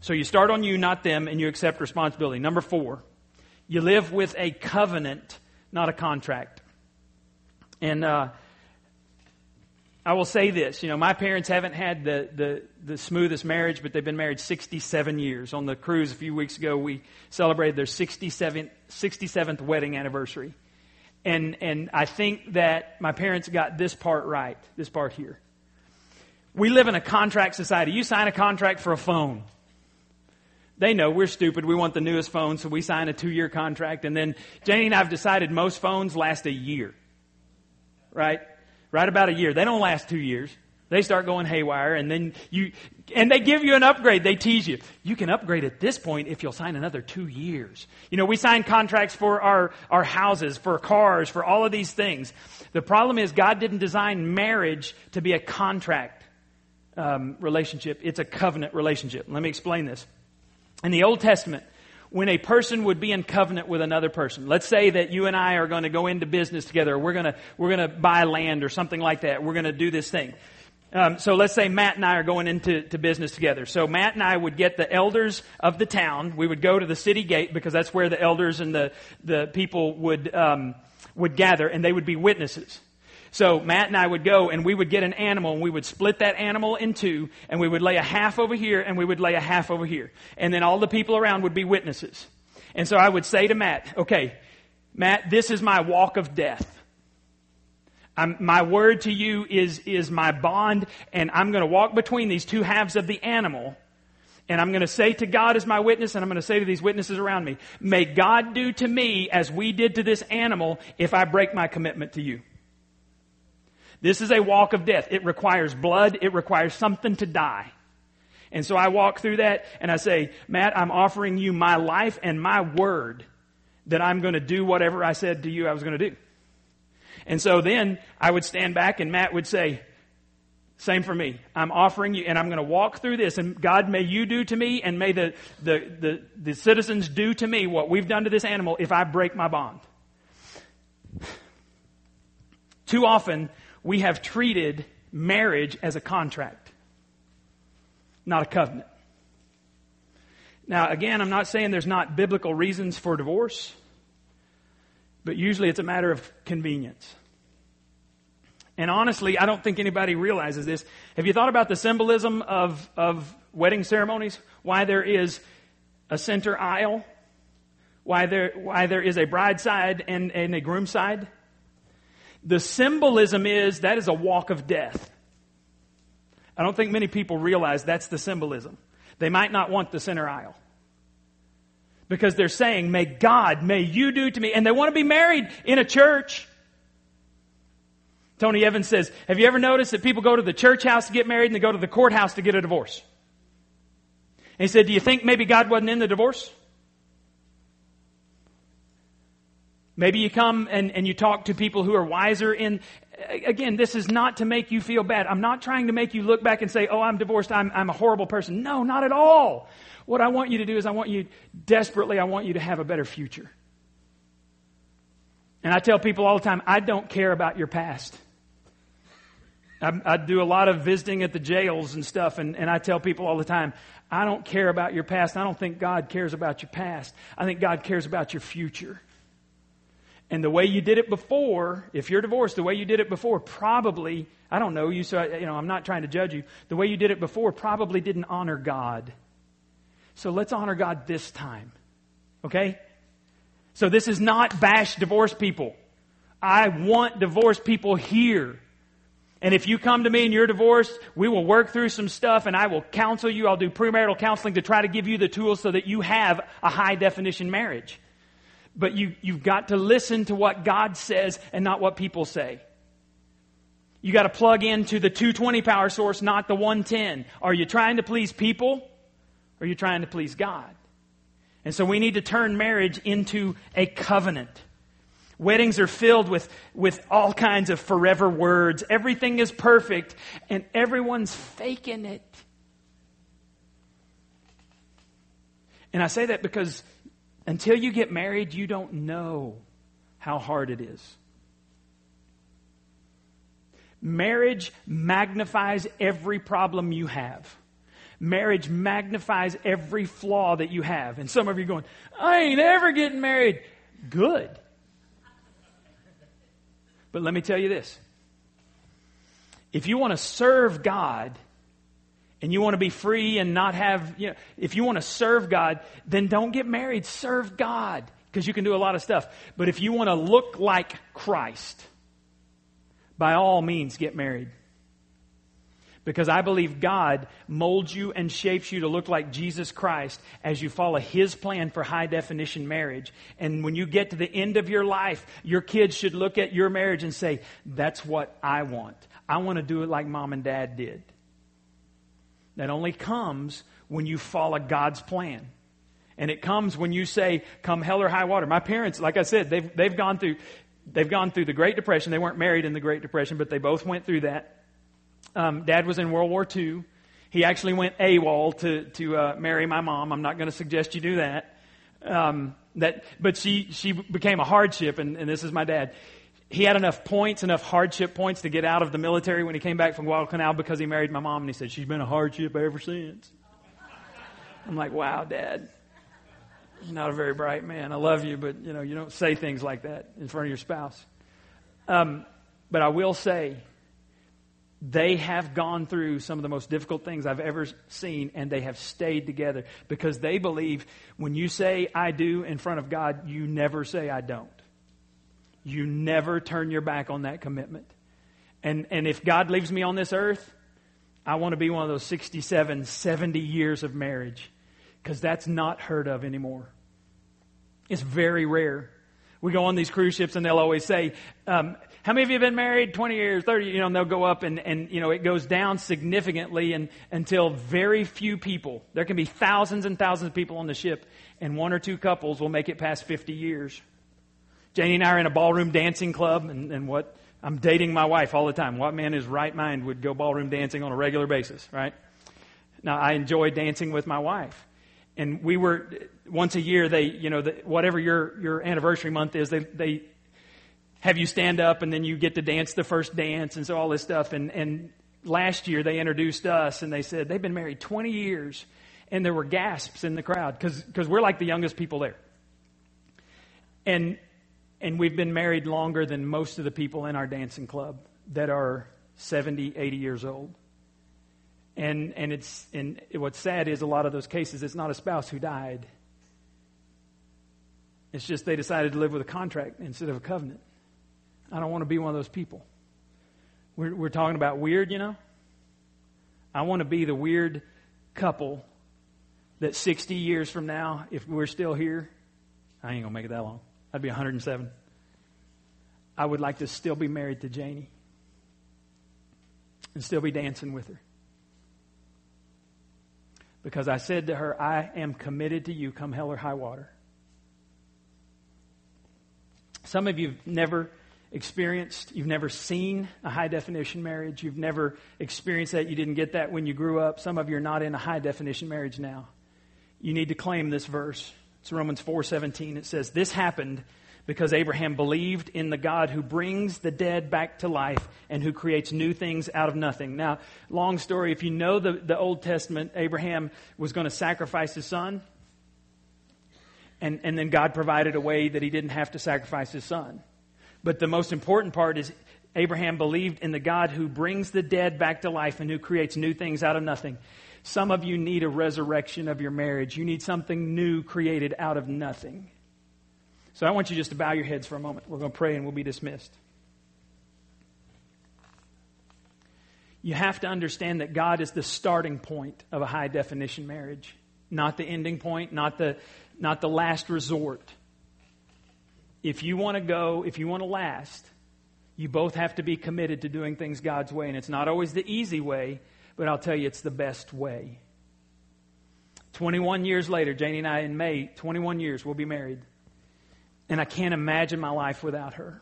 So you start on you, not them, and you accept responsibility. Number four, you live with a covenant, not a contract. And uh, I will say this, you know, my parents haven't had the, the, the, smoothest marriage, but they've been married 67 years. On the cruise a few weeks ago, we celebrated their 67th, 67th wedding anniversary. And, and I think that my parents got this part right, this part here. We live in a contract society. You sign a contract for a phone. They know we're stupid. We want the newest phone, so we sign a two year contract. And then Janie and I have decided most phones last a year. Right? Right about a year. They don't last two years. They start going haywire and then you, and they give you an upgrade. They tease you. You can upgrade at this point if you'll sign another two years. You know, we sign contracts for our, our houses, for cars, for all of these things. The problem is God didn't design marriage to be a contract um, relationship. It's a covenant relationship. Let me explain this. In the Old Testament, when a person would be in covenant with another person. Let's say that you and I are going to go into business together. We're going to, we're going to buy land or something like that. We're going to do this thing. Um, so let's say Matt and I are going into to business together. So Matt and I would get the elders of the town. We would go to the city gate because that's where the elders and the, the people would, um, would gather and they would be witnesses. So Matt and I would go and we would get an animal and we would split that animal in two and we would lay a half over here and we would lay a half over here. And then all the people around would be witnesses. And so I would say to Matt, okay, Matt, this is my walk of death. I'm, my word to you is, is my bond, and I'm going to walk between these two halves of the animal, and I'm going to say to God as my witness, and I'm going to say to these witnesses around me, may God do to me as we did to this animal if I break my commitment to you. This is a walk of death. It requires blood. It requires something to die. And so I walk through that and I say, Matt, I'm offering you my life and my word that I'm going to do whatever I said to you I was going to do. And so then I would stand back and Matt would say, same for me. I'm offering you, and I'm going to walk through this, and God, may you do to me, and may the, the, the, the citizens do to me what we've done to this animal if I break my bond. Too often, we have treated marriage as a contract, not a covenant. Now, again, I'm not saying there's not biblical reasons for divorce, but usually it's a matter of convenience. And honestly, I don't think anybody realizes this. Have you thought about the symbolism of, of wedding ceremonies? Why there is a center aisle? Why there, why there is a bride side and, and a groom side? The symbolism is that is a walk of death. I don't think many people realize that's the symbolism. They might not want the center aisle. Because they're saying, may God, may you do to me. And they want to be married in a church. Tony Evans says, have you ever noticed that people go to the church house to get married and they go to the courthouse to get a divorce? And he said, do you think maybe God wasn't in the divorce? Maybe you come and, and you talk to people who are wiser in, again, this is not to make you feel bad. I'm not trying to make you look back and say, oh, I'm divorced, I'm, I'm a horrible person. No, not at all. What I want you to do is I want you, desperately, I want you to have a better future. And I tell people all the time, I don't care about your past. I, do a lot of visiting at the jails and stuff, and, and I tell people all the time, I don't care about your past. I don't think God cares about your past. I think God cares about your future. And the way you did it before, if you're divorced, the way you did it before probably, I don't know you, so, you know, I'm not trying to judge you. The way you did it before probably didn't honor God. So let's honor God this time. Okay? So this is not bash divorced people. I want divorced people here. And if you come to me and you're divorced, we will work through some stuff and I will counsel you. I'll do premarital counseling to try to give you the tools so that you have a high definition marriage. But you, you've got to listen to what God says and not what people say. You got to plug into the 220 power source, not the 110. Are you trying to please people or are you trying to please God? And so we need to turn marriage into a covenant. Weddings are filled with, with all kinds of forever words. Everything is perfect, and everyone's faking it. And I say that because until you get married, you don't know how hard it is. Marriage magnifies every problem you have. Marriage magnifies every flaw that you have. And some of you are going, I ain't ever getting married. Good. But let me tell you this if you want to serve God, and you want to be free and not have, you know, if you want to serve God, then don't get married. Serve God because you can do a lot of stuff. But if you want to look like Christ, by all means get married. Because I believe God molds you and shapes you to look like Jesus Christ as you follow His plan for high definition marriage. And when you get to the end of your life, your kids should look at your marriage and say, That's what I want. I want to do it like mom and dad did. That only comes when you follow God's plan. And it comes when you say, Come hell or high water. My parents, like I said, they've, they've gone through. They've gone through the Great Depression. They weren't married in the Great Depression, but they both went through that. Um, Dad was in World War II. He actually went AWOL to, to uh, marry my mom. I'm not going to suggest you do that. Um, that, but she, she became a hardship, and, and this is my dad. He had enough points, enough hardship points to get out of the military when he came back from Guadalcanal because he married my mom, and he said, She's been a hardship ever since. I'm like, Wow, Dad. You're not a very bright man. I love you, but you know, you don't say things like that in front of your spouse. Um, but I will say, they have gone through some of the most difficult things I've ever seen, and they have stayed together because they believe when you say I do in front of God, you never say I don't. You never turn your back on that commitment. And, and if God leaves me on this earth, I want to be one of those 67, 70 years of marriage because that's not heard of anymore. It's very rare. We go on these cruise ships and they'll always say, um, how many of you have been married 20 years, 30, you know, and they'll go up and, and you know, it goes down significantly and, until very few people, there can be thousands and thousands of people on the ship and one or two couples will make it past 50 years. Janie and I are in a ballroom dancing club and, and what, I'm dating my wife all the time. What man in his right mind would go ballroom dancing on a regular basis, right? Now, I enjoy dancing with my wife. And we were, once a year, they, you know, the, whatever your, your anniversary month is, they, they have you stand up and then you get to dance the first dance and so all this stuff. And, and last year they introduced us and they said they've been married 20 years and there were gasps in the crowd because we're like the youngest people there. And, and we've been married longer than most of the people in our dancing club that are 70, 80 years old. And, and, it's, and what's sad is a lot of those cases, it's not a spouse who died. It's just they decided to live with a contract instead of a covenant. I don't want to be one of those people. We're, we're talking about weird, you know? I want to be the weird couple that 60 years from now, if we're still here, I ain't going to make it that long. I'd be 107. I would like to still be married to Janie and still be dancing with her. Because I said to her, I am committed to you come hell or high water. Some of you have never experienced, you've never seen a high definition marriage, you've never experienced that, you didn't get that when you grew up. Some of you are not in a high definition marriage now. You need to claim this verse. It's Romans 4:17. It says, "This happened because Abraham believed in the God who brings the dead back to life and who creates new things out of nothing." Now, long story, if you know the, the Old Testament, Abraham was going to sacrifice his son. And, and then God provided a way that he didn't have to sacrifice his son. But the most important part is Abraham believed in the God who brings the dead back to life and who creates new things out of nothing. Some of you need a resurrection of your marriage. You need something new created out of nothing. So I want you just to bow your heads for a moment. We're going to pray and we'll be dismissed. you have to understand that God is the starting point of a high definition marriage, not the ending point, not the, not the last resort. If you want to go, if you want to last, you both have to be committed to doing things God's way. And it's not always the easy way, but I'll tell you, it's the best way. 21 years later, Janie and I, in May, 21 years, we'll be married. And I can't imagine my life without her.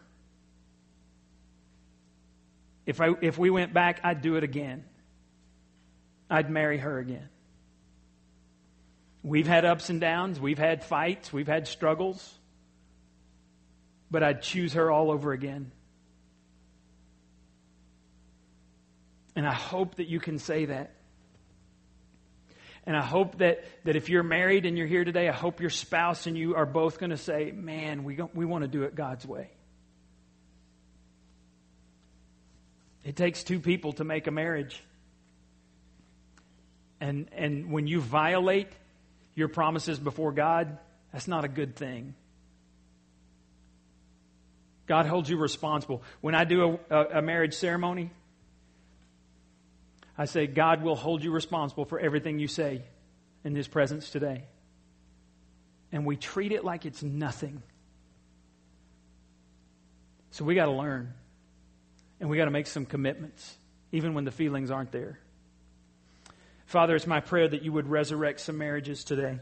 If, I, if we went back, I'd do it again. I'd marry her again. We've had ups and downs, we've had fights, we've had struggles, but I'd choose her all over again. And I hope that you can say that. And I hope that, that if you're married and you're here today, I hope your spouse and you are both going to say, man, we, we want to do it God's way. It takes two people to make a marriage. And, and when you violate your promises before God, that's not a good thing. God holds you responsible. When I do a, a, marriage ceremony, I say, God will hold you responsible for everything you say in His presence today. And we treat it like it's nothing. So we got to learn. And we got to make some commitments, even when the feelings aren't there. Father, it's my prayer that you would resurrect some marriages today.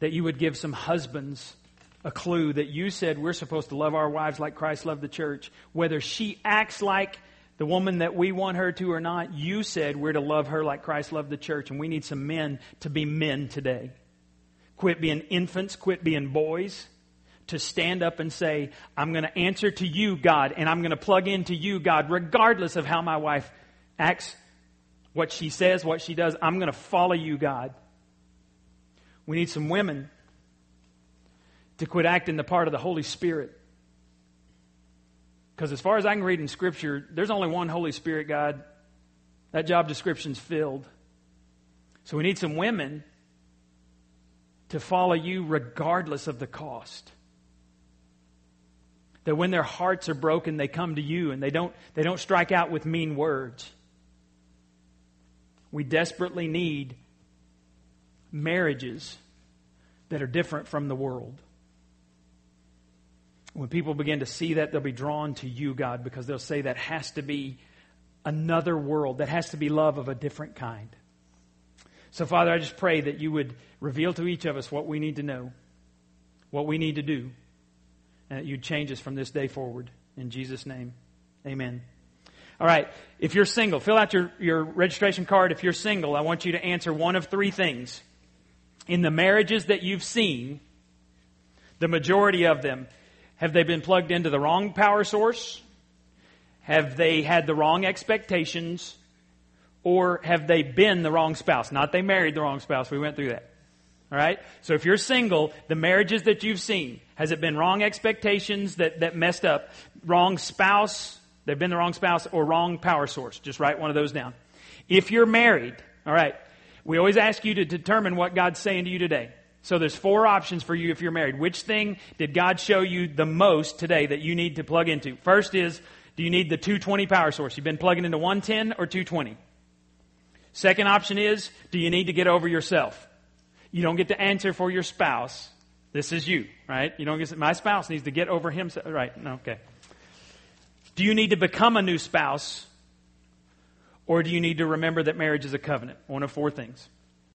That you would give some husbands a clue that you said we're supposed to love our wives like Christ loved the church. Whether she acts like the woman that we want her to or not, you said we're to love her like Christ loved the church, and we need some men to be men today. Quit being infants, quit being boys, to stand up and say, I'm going to answer to you, God, and I'm going to plug into you, God, regardless of how my wife acts, what she says, what she does. I'm going to follow you, God. We need some women to quit acting the part of the Holy Spirit because as far as I can read in Scripture, there's only one Holy Spirit God. That job description's filled. So we need some women to follow you regardless of the cost. That when their hearts are broken, they come to you and they don't, they don't strike out with mean words. We desperately need marriages that are different from the world. When people begin to see that, they'll be drawn to you, God, because they'll say that has to be another world, that has to be love of a different kind. So, Father, I just pray that you would reveal to each of us what we need to know, what we need to do, and that you'd change us from this day forward. In Jesus' name, amen. All right, if you're single, fill out your, your registration card. If you're single, I want you to answer one of three things. In the marriages that you've seen, the majority of them, have they been plugged into the wrong power source? Have they had the wrong expectations? Or have they been the wrong spouse? Not they married the wrong spouse. We went through that. All right? So if you're single, the marriages that you've seen, has it been wrong expectations that, that messed up? Wrong spouse, they've been the wrong spouse, or wrong power source? Just write one of those down. If you're married, all right, we always ask you to determine what God's saying to you today. So there's four options for you if you're married. Which thing did God show you the most today that you need to plug into? First is, do you need the 220 power source? You've been plugging into 110 or 220? Second option is, do you need to get over yourself? You don't get to answer for your spouse. This is you, right? You don't get, my spouse needs to get over himself. Right, no, okay. Do you need to become a new spouse? Or do you need to remember that marriage is a covenant? One of four things.